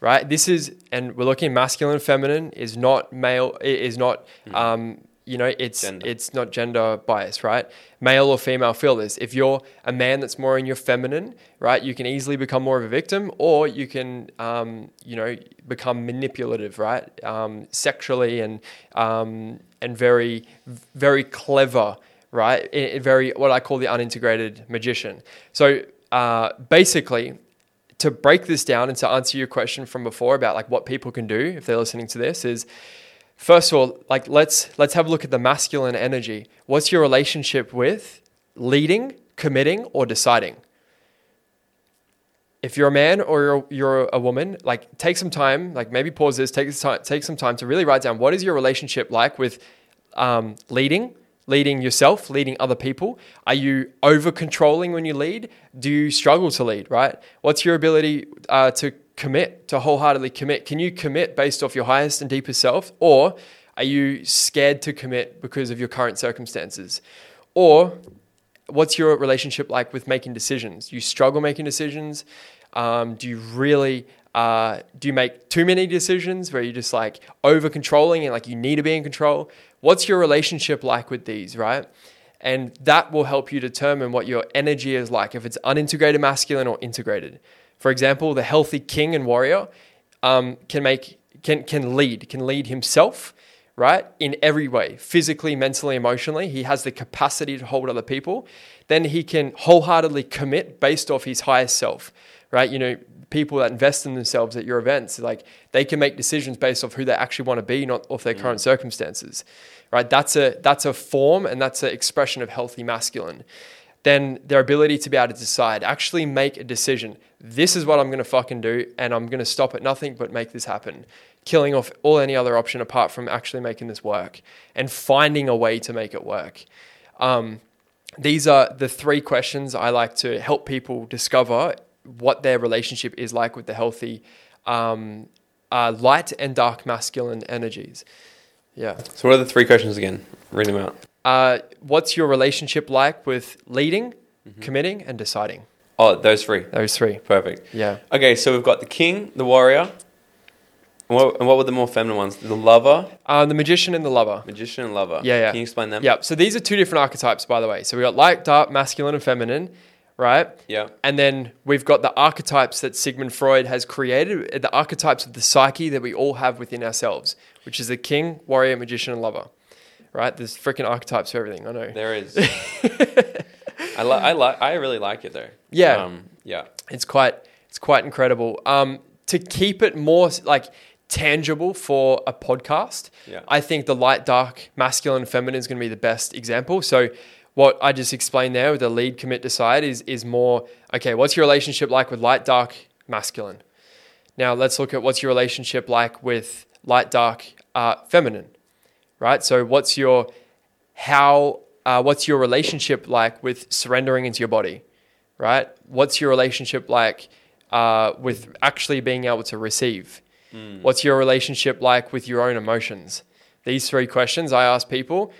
S1: Right. This is and we're looking masculine and feminine is not male is not um, you know it's
S2: Gender.
S1: it's not gender bias right? Male or female feel this. If you're a man that's more in your feminine right you can easily become more of a victim or you can um, you know become manipulative right? Um, sexually and um, and very very clever right? Very what i call the unintegrated magician. So uh, basically, to break this down and to answer your question from before about like what people can do if they're listening to this is first of all like let's let's have a look at the masculine energy. What's your relationship with leading committing or deciding? If you're a man or you're, you're a woman like take some time like maybe pause this take, this time, take some time to really write down what is your relationship like with um, leading leading yourself, leading other people? Are you over controlling when you lead? Do you struggle to lead, right? What's your ability uh, to commit, to wholeheartedly commit? Can you commit based off your highest and deepest self? Or are you scared to commit because of your current circumstances? Or what's your relationship like with making decisions? You struggle making decisions? Um, do you really uh, do you make too many decisions where you're just like over controlling and like you need to be in control? What's your relationship like with these, right? And that will help you determine what your energy is like, if it's unintegrated masculine or integrated. For example, the healthy king and warrior um, can make can can lead, can lead himself, right? In every way, physically, mentally, emotionally. He has the capacity to hold other people. Then he can wholeheartedly commit based off his highest self, right? You know, people that invest in themselves at your events, like they can make decisions based off who they actually want to be, not off their mm. current circumstances. Right? That's a that's a form and that's an expression of healthy masculine. Then their ability to be able to decide, actually make a decision. This is what I'm going to fucking do, and I'm going to stop at nothing but make this happen. Killing off all any other option apart from actually making this work and finding a way to make it work. Um, these are the three questions I like to help people discover what their relationship is like with the healthy um, uh, light and dark masculine energies. Yeah.
S2: So, what are the three questions again? Read them out.
S1: Uh, what's your relationship like with leading, mm-hmm. committing, and deciding?
S2: Oh, those three.
S1: Those three.
S2: Perfect.
S1: Yeah.
S2: Okay, so we've got the king, the warrior. And what, and what were the more feminine ones? The lover?
S1: Uh, the magician and the lover.
S2: Magician and lover.
S1: Yeah, yeah.
S2: Can you explain them?
S1: Yeah. So these are two different archetypes, by the way. So we got light, dark, masculine, and feminine right?
S2: Yeah.
S1: And then we've got the archetypes that Sigmund Freud has created, the archetypes of the psyche that we all have within ourselves, which is the king, warrior, magician, and lover. Right? There's freaking archetypes for everything. I know.
S2: There is. <laughs> I like. I like. I really like it though.
S1: Yeah.
S2: Um, yeah.
S1: It's quite. It's quite incredible. Um, to keep it more like tangible for a podcast,
S2: yeah.
S1: I think the light, dark, masculine, feminine is going to be the best example. So what I just explained there with the lead commit decide is is more okay, what's your relationship like with light, dark, masculine? Now let's look at what's your relationship like with light, dark, uh, feminine, right? So what's your how uh, what's your relationship like with surrendering into your body, right? What's your relationship like uh, with actually being able to receive? Mm. What's your relationship like with your own emotions? These three questions I ask people,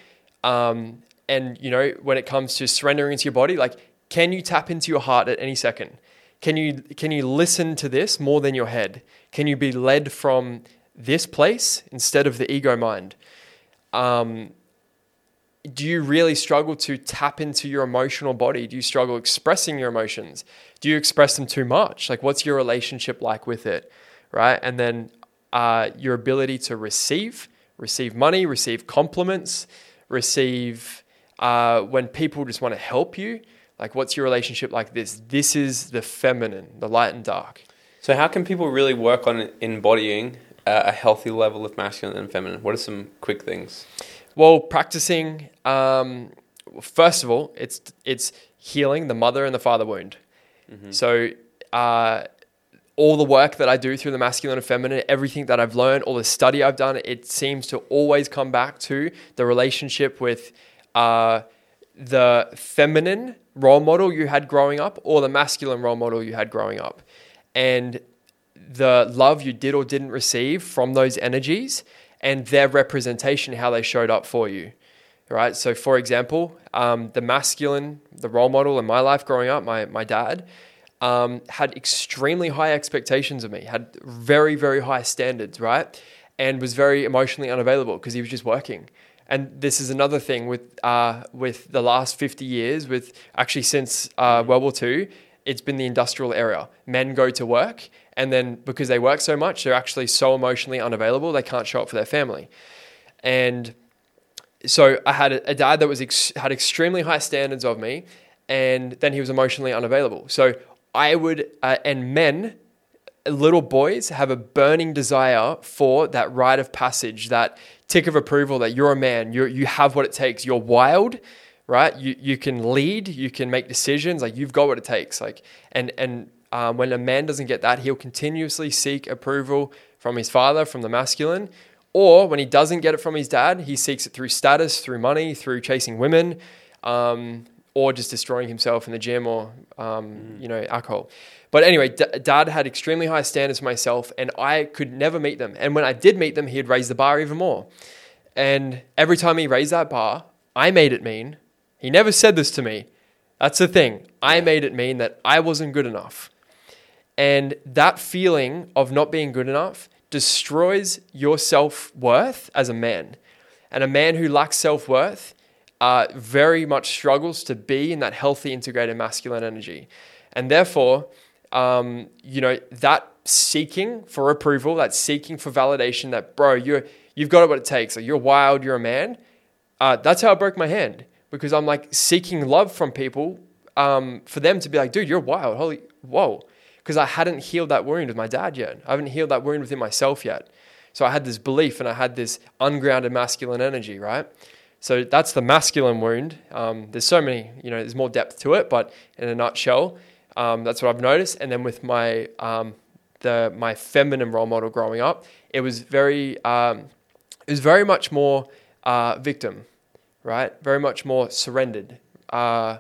S1: um, and you know when it comes to surrendering into your body like can you tap into your heart at any second? Can you can you listen to this more than your head? Can you be led from this place instead of the ego mind? Um, do you really struggle to tap into your emotional body? Do you struggle expressing your emotions? Do you express them too much? Like what's your relationship like with it right? And then uh, your ability to receive receive money receive compliments receive uh, when people just want to help you, like what's your relationship like this? This is the feminine, the light and dark.
S2: So, how can people really work on embodying a healthy level of masculine and feminine? What are some quick things?
S1: Well, practicing. Um, first of all, it's it's healing the mother and the father wound. Mm-hmm. So, uh, all the work that I do through the masculine and feminine, everything that I've learned, all the study I've done, it seems to always come back to the relationship with uh, the feminine role model you had growing up or the masculine role model you had growing up. And the love you did or didn't receive from those energies and their representation, how they showed up for you. Right. So, for example, um, the masculine, the role model in my life growing up, my, my dad, um, had extremely high expectations of me, had very, very high standards, right? And was very emotionally unavailable because he was just working. And this is another thing with uh, with the last 50 years, with actually since uh, World War II, it's been the industrial era. Men go to work, and then because they work so much, they're actually so emotionally unavailable, they can't show up for their family. And so I had a, a dad that was ex- had extremely high standards of me, and then he was emotionally unavailable. So I would, uh, and men, little boys have a burning desire for that rite of passage, that tick of approval that you're a man, you you have what it takes, you're wild, right? You you can lead, you can make decisions, like you've got what it takes, like and and um, when a man doesn't get that, he'll continuously seek approval from his father, from the masculine, or when he doesn't get it from his dad, he seeks it through status, through money, through chasing women, um, or just destroying himself in the gym or um, you know alcohol. But anyway, d- dad had extremely high standards for myself, and I could never meet them. And when I did meet them, he'd raise the bar even more. And every time he raised that bar, I made it mean. He never said this to me. That's the thing. I made it mean that I wasn't good enough. And that feeling of not being good enough destroys your self worth as a man. And a man who lacks self worth uh, very much struggles to be in that healthy, integrated masculine energy. And therefore, um, you know, that seeking for approval, that seeking for validation, that bro, you're you've got what it takes. Like you're wild, you're a man. Uh, that's how I broke my hand because I'm like seeking love from people um, for them to be like, dude, you're wild. Holy, whoa. Because I hadn't healed that wound with my dad yet. I haven't healed that wound within myself yet. So I had this belief and I had this ungrounded masculine energy, right? So that's the masculine wound. Um, there's so many, you know, there's more depth to it, but in a nutshell, um, that's what I've noticed. And then with my um, the my feminine role model growing up, it was very um, it was very much more uh, victim, right? Very much more surrendered. Uh,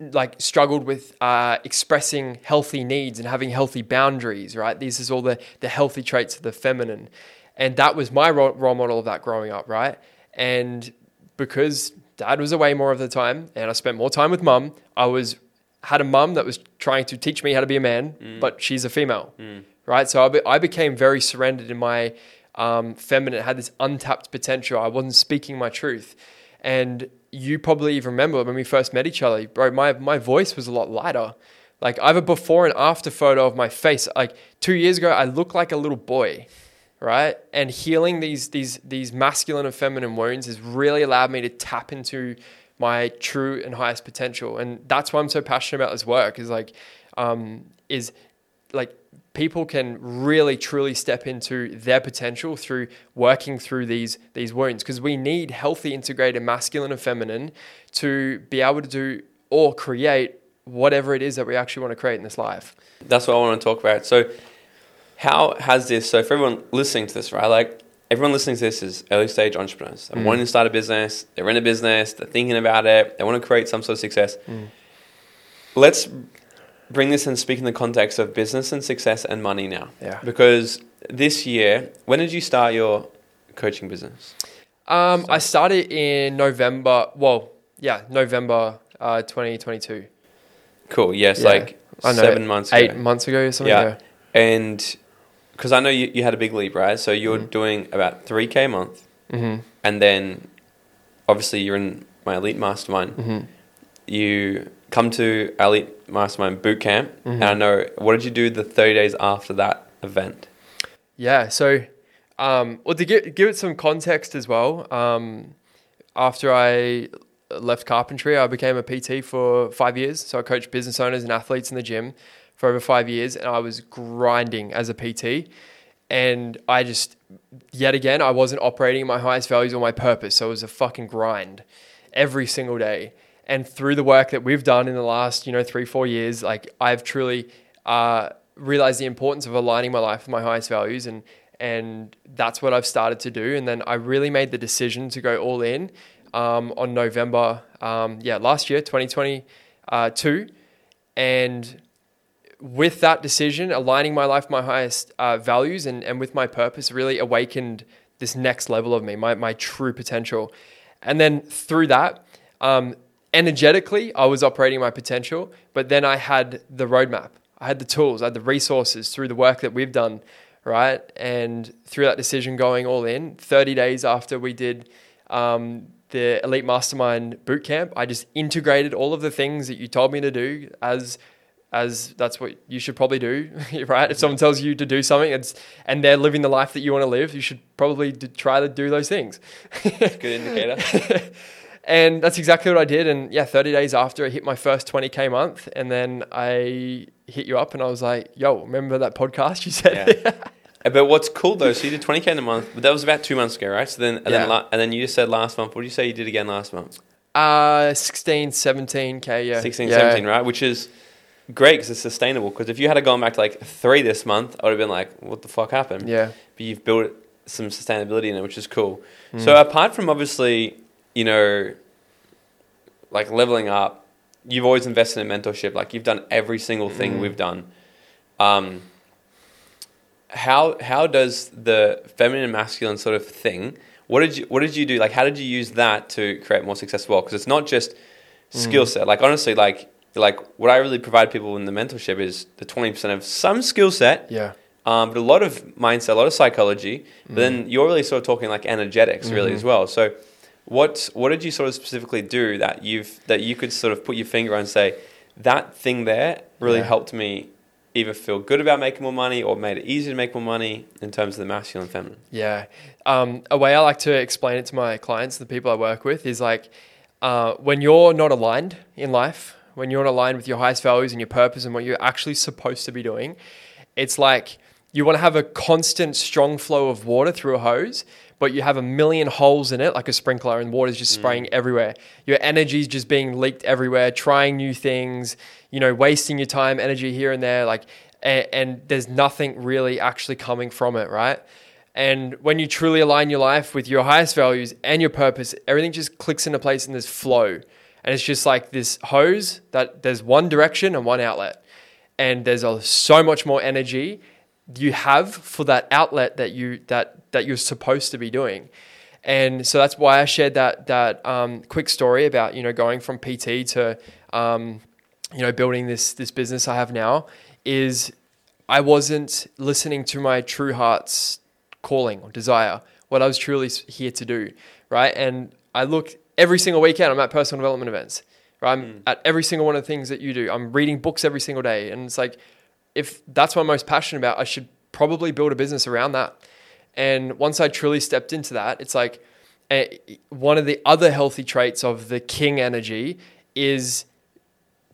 S1: like struggled with uh, expressing healthy needs and having healthy boundaries, right? These is all the the healthy traits of the feminine, and that was my role, role model of that growing up, right? And because dad was away more of the time, and I spent more time with mum, I was had a mum that was trying to teach me how to be a man, mm. but she's a female, mm. right? So I, be, I became very surrendered in my um, feminine, had this untapped potential. I wasn't speaking my truth, and you probably even remember when we first met each other, bro. My my voice was a lot lighter. Like I have a before and after photo of my face. Like two years ago, I looked like a little boy, right? And healing these these these masculine and feminine wounds has really allowed me to tap into my true and highest potential. And that's why I'm so passionate about this work. Is like, um, is like people can really truly step into their potential through working through these these wounds because we need healthy integrated masculine and feminine to be able to do or create whatever it is that we actually want to create in this life.
S2: That's what I want to talk about. So how has this so for everyone listening to this, right? Like everyone listening to this is early stage entrepreneurs. They're mm. wanting to start a business, they're in a business, they're thinking about it, they want to create some sort of success. Mm. Let's bring this and speak in the context of business and success and money now.
S1: Yeah.
S2: Because this year, when did you start your coaching business?
S1: Um, I started in November. Well, yeah, November uh, 2022.
S2: Cool. Yes, yeah. like seven months,
S1: eight ago. months ago or something.
S2: Yeah, yeah. and because I know you, you had a big leap, right? So you're mm-hmm. doing about three k a month,
S1: mm-hmm.
S2: and then obviously you're in my elite mastermind.
S1: Mm-hmm.
S2: You come to Elite Mastermind Boot Camp, mm-hmm. and I know what did you do the 30 days after that event?
S1: Yeah, so um, well to give, give it some context as well, um, after I left carpentry, I became a PT for five years. So I coached business owners and athletes in the gym for over five years, and I was grinding as a PT. And I just, yet again, I wasn't operating my highest values or my purpose. So it was a fucking grind every single day and through the work that we've done in the last you know three four years like i've truly uh, realized the importance of aligning my life with my highest values and and that's what i've started to do and then i really made the decision to go all in um, on november um, yeah last year 2022 uh, and with that decision aligning my life my highest uh, values and, and with my purpose really awakened this next level of me my, my true potential and then through that um, energetically, I was operating my potential, but then I had the roadmap. I had the tools, I had the resources through the work that we've done, right? And through that decision going all in, 30 days after we did um, the Elite Mastermind Bootcamp, I just integrated all of the things that you told me to do as as that's what you should probably do, <laughs> right? If someone tells you to do something and, and they're living the life that you want to live, you should probably try to do those things.
S2: Good indicator. <laughs>
S1: and that's exactly what I did. And yeah, 30 days after I hit my first 20k month, and then I hit you up, and I was like, "Yo, remember that podcast you said?"
S2: Yeah. <laughs> But what's cool though, so you did 20k in a month, but that was about two months ago, right? So then, and,
S1: Yeah.
S2: then, la- and then you just said last month. What did you say you did again last month?
S1: uh, 16, 17k. Yeah,
S2: 16,
S1: yeah.
S2: 17, right? Which is great because it's sustainable. Because if you had gone back to like three this month, I would have been like, what the fuck happened?
S1: Yeah,
S2: But you've built some sustainability in it, which is cool.
S1: Mm.
S2: So apart from obviously, you know, like leveling up, you've always invested in mentorship. Like you've done every single thing
S1: Mm.
S2: we've done. Um, how how does the feminine and masculine sort of thing? What did you what did you do? Like how did you use that to create more success as well? Because it's not just skill set. Like honestly, like like what I really provide people in the mentorship is the twenty percent of some skill set
S1: yeah,
S2: um, but a lot of mindset, a lot of psychology. But then you're really sort of talking like energetics, really as well. So, what what did you sort of specifically do that you've that you could sort of put your finger on and say that thing there really
S1: Yeah.
S2: helped me either feel good about making more money or made it easier to make more money in terms of the masculine and feminine.
S1: yeah. Um, a way I like to explain it to my clients, the people I work with, is like uh, when you're not aligned in life, when you're not aligned with your highest values and your purpose and what you're actually supposed to be doing, it's like you want to have a constant, strong flow of water through a hose, but you have a million holes in it, like a sprinkler, and water's just mm. spraying everywhere. Your energy's just being leaked everywhere, trying new things, you know, wasting your time, energy here and there, like, and, and there's nothing really actually coming from it, right? And when you truly align your life with your highest values and your purpose, everything just clicks into place and there's flow. And it's just like this hose that there's one direction and one outlet. And there's a, so much more energy you have for that outlet that you that that you're supposed to be doing. And so that's why I shared that that um, quick story about you know going from PT to um, you know building this this business I have now is I wasn't listening to my true heart's calling or desire, what I was truly here to do, right? And I look every single weekend. I'm at personal development events, right? I'm at every single one of the things that you do. I'm reading books every single day, and it's like if that's what I'm most passionate about, I should probably build a business around that. And once I truly stepped into that, it's like eh, one of the other healthy traits of the king energy is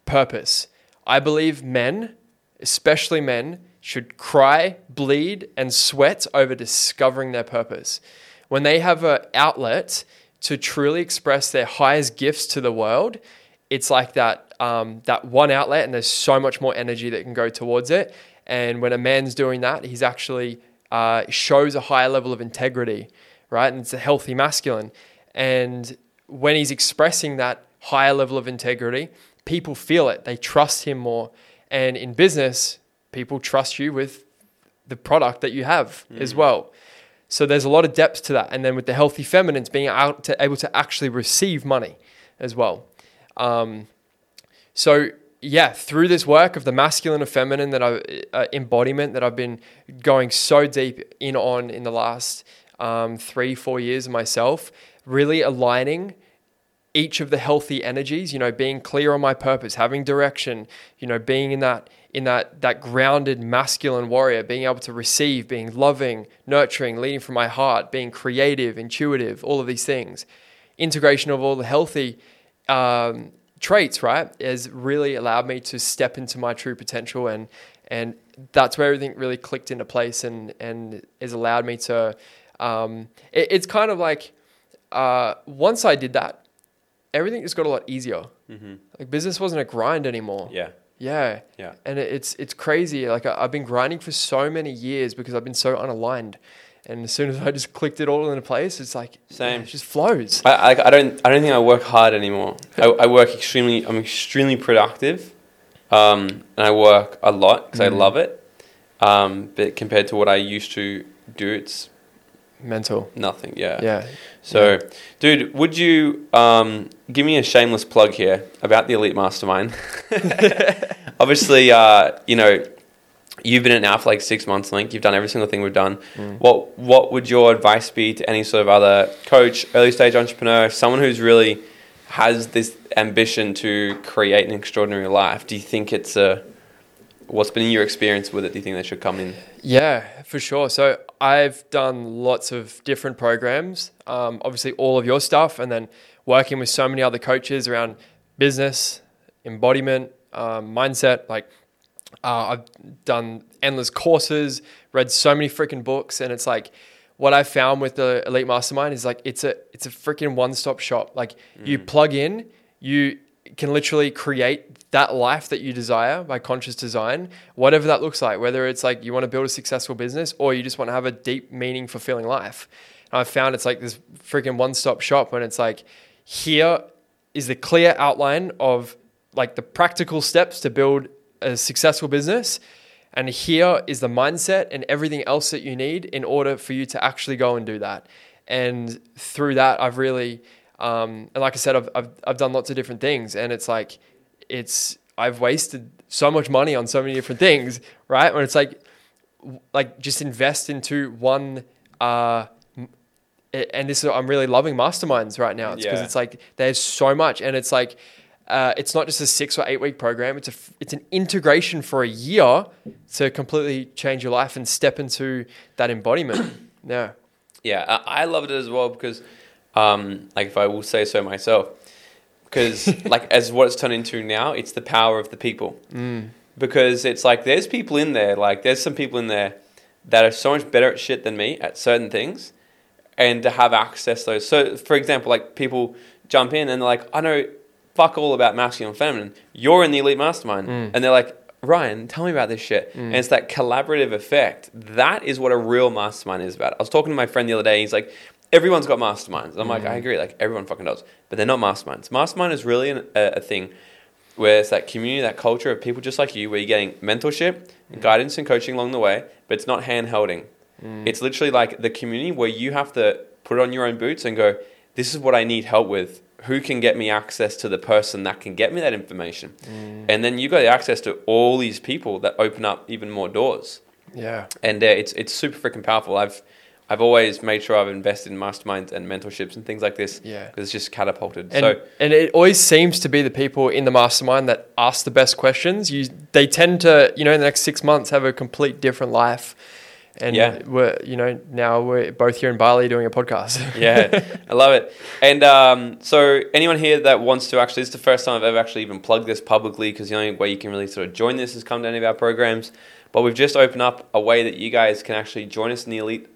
S1: purpose. I believe men, especially men, should cry, bleed, and sweat over discovering their purpose. When they have an outlet to truly express their highest gifts to the world, it's like that um, that one outlet, and there's so much more energy that can go towards it. And when a man's doing that, he's actually uh, shows a higher level of integrity, right? And it's a healthy masculine. And when he's expressing that higher level of integrity, people feel it. They trust him more. And in business, people trust you with the product that you have as well. So there's a lot of depth to that. And then with the healthy feminines being out to, able to actually receive money as well. Um, so yeah, through this work of the masculine and feminine that I uh, embodiment that I've been going so deep in on in the last um, three four years myself, really aligning each of the healthy energies. You know, being clear on my purpose, having direction. You know, being in that in that that grounded masculine warrior, being able to receive, being loving, nurturing, leading from my heart, being creative, intuitive, all of these things. Integration of all the healthy um, traits, right, has really allowed me to step into my true potential, and and that's where everything really clicked into place, and and has allowed me to. Um, it, it's kind of like uh, once I did that, everything just got a lot easier. Like business wasn't a grind anymore.
S2: Yeah.
S1: Yeah.
S2: Yeah.
S1: And it's it's crazy. Like I, I've been grinding for so many years because I've been so unaligned. And as soon as I just clicked it all into place, it's like
S2: Same.
S1: yeah, it just flows.
S2: I, I, I don't I don't think I work hard anymore. I, I work extremely. I'm extremely productive, um, and I work a lot because I love it. Um, but compared to what I used to do, it's
S1: Mental.
S2: nothing. Yeah.
S1: Yeah.
S2: So, dude, would you um, give me a shameless plug here about the Elite Mastermind? <laughs> Obviously, uh, you know, you've been in now for like six months, Link. You've done every single thing we've done. What What would your advice be to any sort of other coach, early stage entrepreneur, someone who's really has this ambition to create an extraordinary life? Do you think it's a What's been your experience with it? Do you think they should come in?
S1: Yeah, for sure. So I've done lots of different programs. Um, obviously, all of your stuff, and then working with so many other coaches around business, embodiment, um, mindset. Like uh, I've done endless courses, read so many freaking books, and it's like what I found with the Elite Mastermind is like it's a it's a freaking one stop shop. Like you plug in, you can literally create that life that you desire by conscious design, whatever that looks like. Whether it's like you want to build a successful business or you just want to have a deep, meaning, fulfilling life. And I found it's like this freaking one stop shop when it's like here is the clear outline of like the practical steps to build a successful business. And here is the mindset and everything else that you need in order for you to actually go and do that. And through that, I've really, um, and like I said, I've, I've, I've done lots of different things. And it's like, it's, I've wasted so much money on so many different things, right? When it's like, like just invest into one, uh, and this is, I'm really loving masterminds right now. It's because
S2: Yeah.
S1: it's like there's so much, and it's like uh, it's not just a six or eight week program. It's a it's an integration for a year to completely change your life and step into that embodiment. <coughs> yeah,
S2: Yeah, I, I loved it as well because, um, like, if I will say so myself, because <laughs> like as what it's turned into now, it's the power of the people. Mm. Because it's like there's people in there, like there's some people in there that are so much better at shit than me at certain things, and to have access to those. So, for example, like people jump in and they're like, I know fuck all about masculine and feminine. You're in the elite mastermind, and they're like. Ryan, tell me about this shit. And it's that collaborative effect. That is what a real mastermind is about. I was talking to my friend the other day. He's like, everyone's got masterminds. And I'm like, I mm-hmm. agree. Like everyone fucking does, but they're not masterminds. Mastermind is really an, a, a thing where it's that community, that culture of people just like you, where you're getting mentorship, mm-hmm. guidance, and coaching along the way. But it's not hand holding. Mm. It's literally like the community where you have to put on your own boots and go, this is what I need help with. Who can get me access to the person that can get me that information? Mm. And then you got the access to all these people that open up even more doors
S1: yeah,
S2: and uh, it's it's super freaking powerful. I've I've always made sure I've invested in masterminds and mentorships and things like this.
S1: Yeah.
S2: because it's just catapulted.
S1: and
S2: so
S1: and it always seems to be the people in the mastermind that ask the best questions. You they tend to you know in the next six months have a complete different life. And
S2: Yeah.
S1: we're you know now we're both here in Bali doing a podcast. <laughs>
S2: yeah, I love it. And um, so anyone here that wants to actually, this is the first time I've ever actually even plugged this publicly because the only way you can really sort of join this is come to any of our programs. But we've just opened up a way that you guys can actually join us in the Elite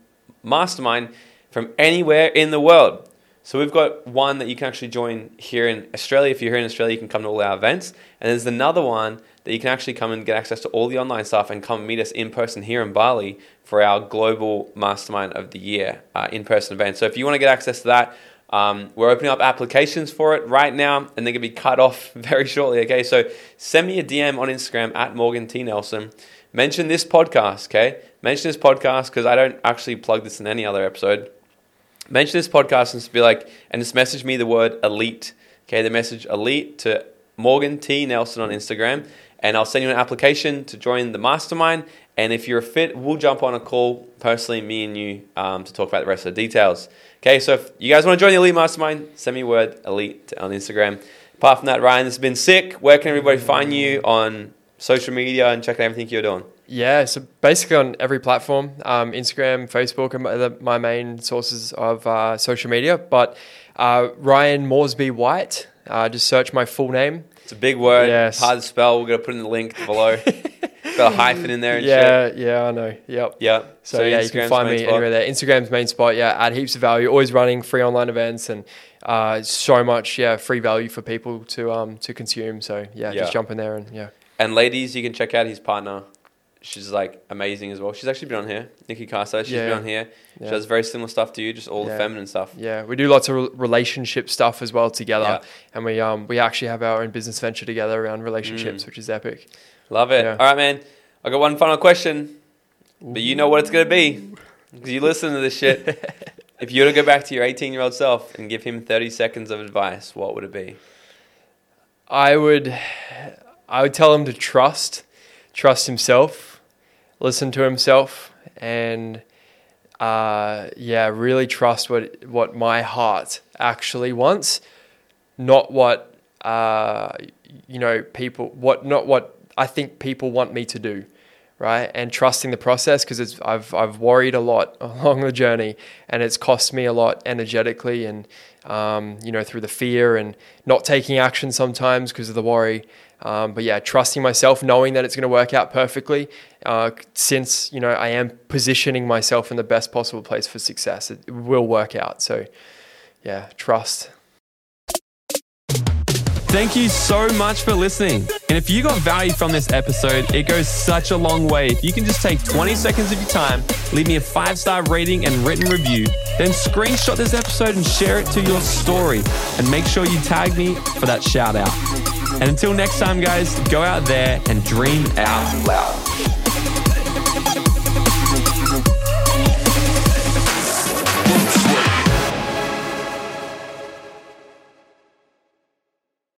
S2: Mastermind from anywhere in the world. So we've got one that you can actually join here in Australia. If you're here in Australia, you can come to all our events. And there's another one that you can actually come and get access to all the online stuff and come meet us in person here in Bali for our global mastermind of the year uh, in person event. So if you want to get access to that, um, we're opening up applications for it right now and they're going to be cut off <laughs> very shortly. Okay, so send me a DM on Instagram at Morgan T. Nelson. Mention this podcast, okay? Mention this podcast because I don't actually plug this in any other episode mention this podcast and just be like, and just message me the word elite. Okay, the message elite to Morgan T Nelson on Instagram, and I'll send you an application to join the mastermind. And if you're fit, we'll jump on a call personally, me and you, um, to talk about the rest of the details. Okay, so if you guys want to join the elite mastermind, send me word elite on Instagram. Apart from that, Ryan, this has been sick. Where can everybody find you on social media and check out everything you're doing?
S1: Yeah, so basically on every platform, um, Instagram, Facebook are my, the, my main sources of uh, social media. But uh, Ryan Moresby White, uh, just search my full name.
S2: It's a big word,
S1: Yes.
S2: hard to spell. We're gonna put in the link below. <laughs> Got a hyphen in there and shit.
S1: Yeah, yeah, I know. Yep.
S2: Yeah.
S1: So, yeah, you can find me
S2: spot.
S1: anywhere there. Instagram's main spot. Yeah, add heaps of value. Always running free online events and uh, so much yeah free value for people to um to consume. So yeah,
S2: Yeah.
S1: just jump in there and yeah.
S2: And ladies, you can check out his partner. She's like amazing as well. She's actually been on here, Nikki Casa. She's
S1: Yeah.
S2: been on here. She does very similar stuff to you, just all the feminine stuff.
S1: Yeah, we do lots of re- relationship stuff as well together,
S2: Yeah.
S1: and we um we actually have our own business venture together around relationships, which is epic.
S2: Love it.
S1: Yeah.
S2: All right, man. I got one final question, but you know what it's gonna be because you listen to this shit. <laughs> if you were to go back to your 18 year old self and give him 30 seconds of advice, what would it be?
S1: I would I would tell him to trust, trust himself, listen to himself, and uh, yeah, really trust what what my heart actually wants, not what uh, you know people what not what I think people want me to do, right? And trusting the process because I've I've worried a lot <laughs> along the journey, and it's cost me a lot energetically and um, you know through the fear and not taking action sometimes because of the worry. Um, but yeah, trusting myself, knowing that it's going to work out perfectly, uh, since you know I am positioning myself in the best possible place for success, it, will work out. So yeah, trust.
S2: Thank you so much for listening. And if you got value from this episode, it goes such a long way. If you can just take 20 seconds of your time, leave me a five star rating and written review, then screenshot this episode and share it to your story. And make sure you tag me for that shout out. And until next time, guys, go out there and dream out loud.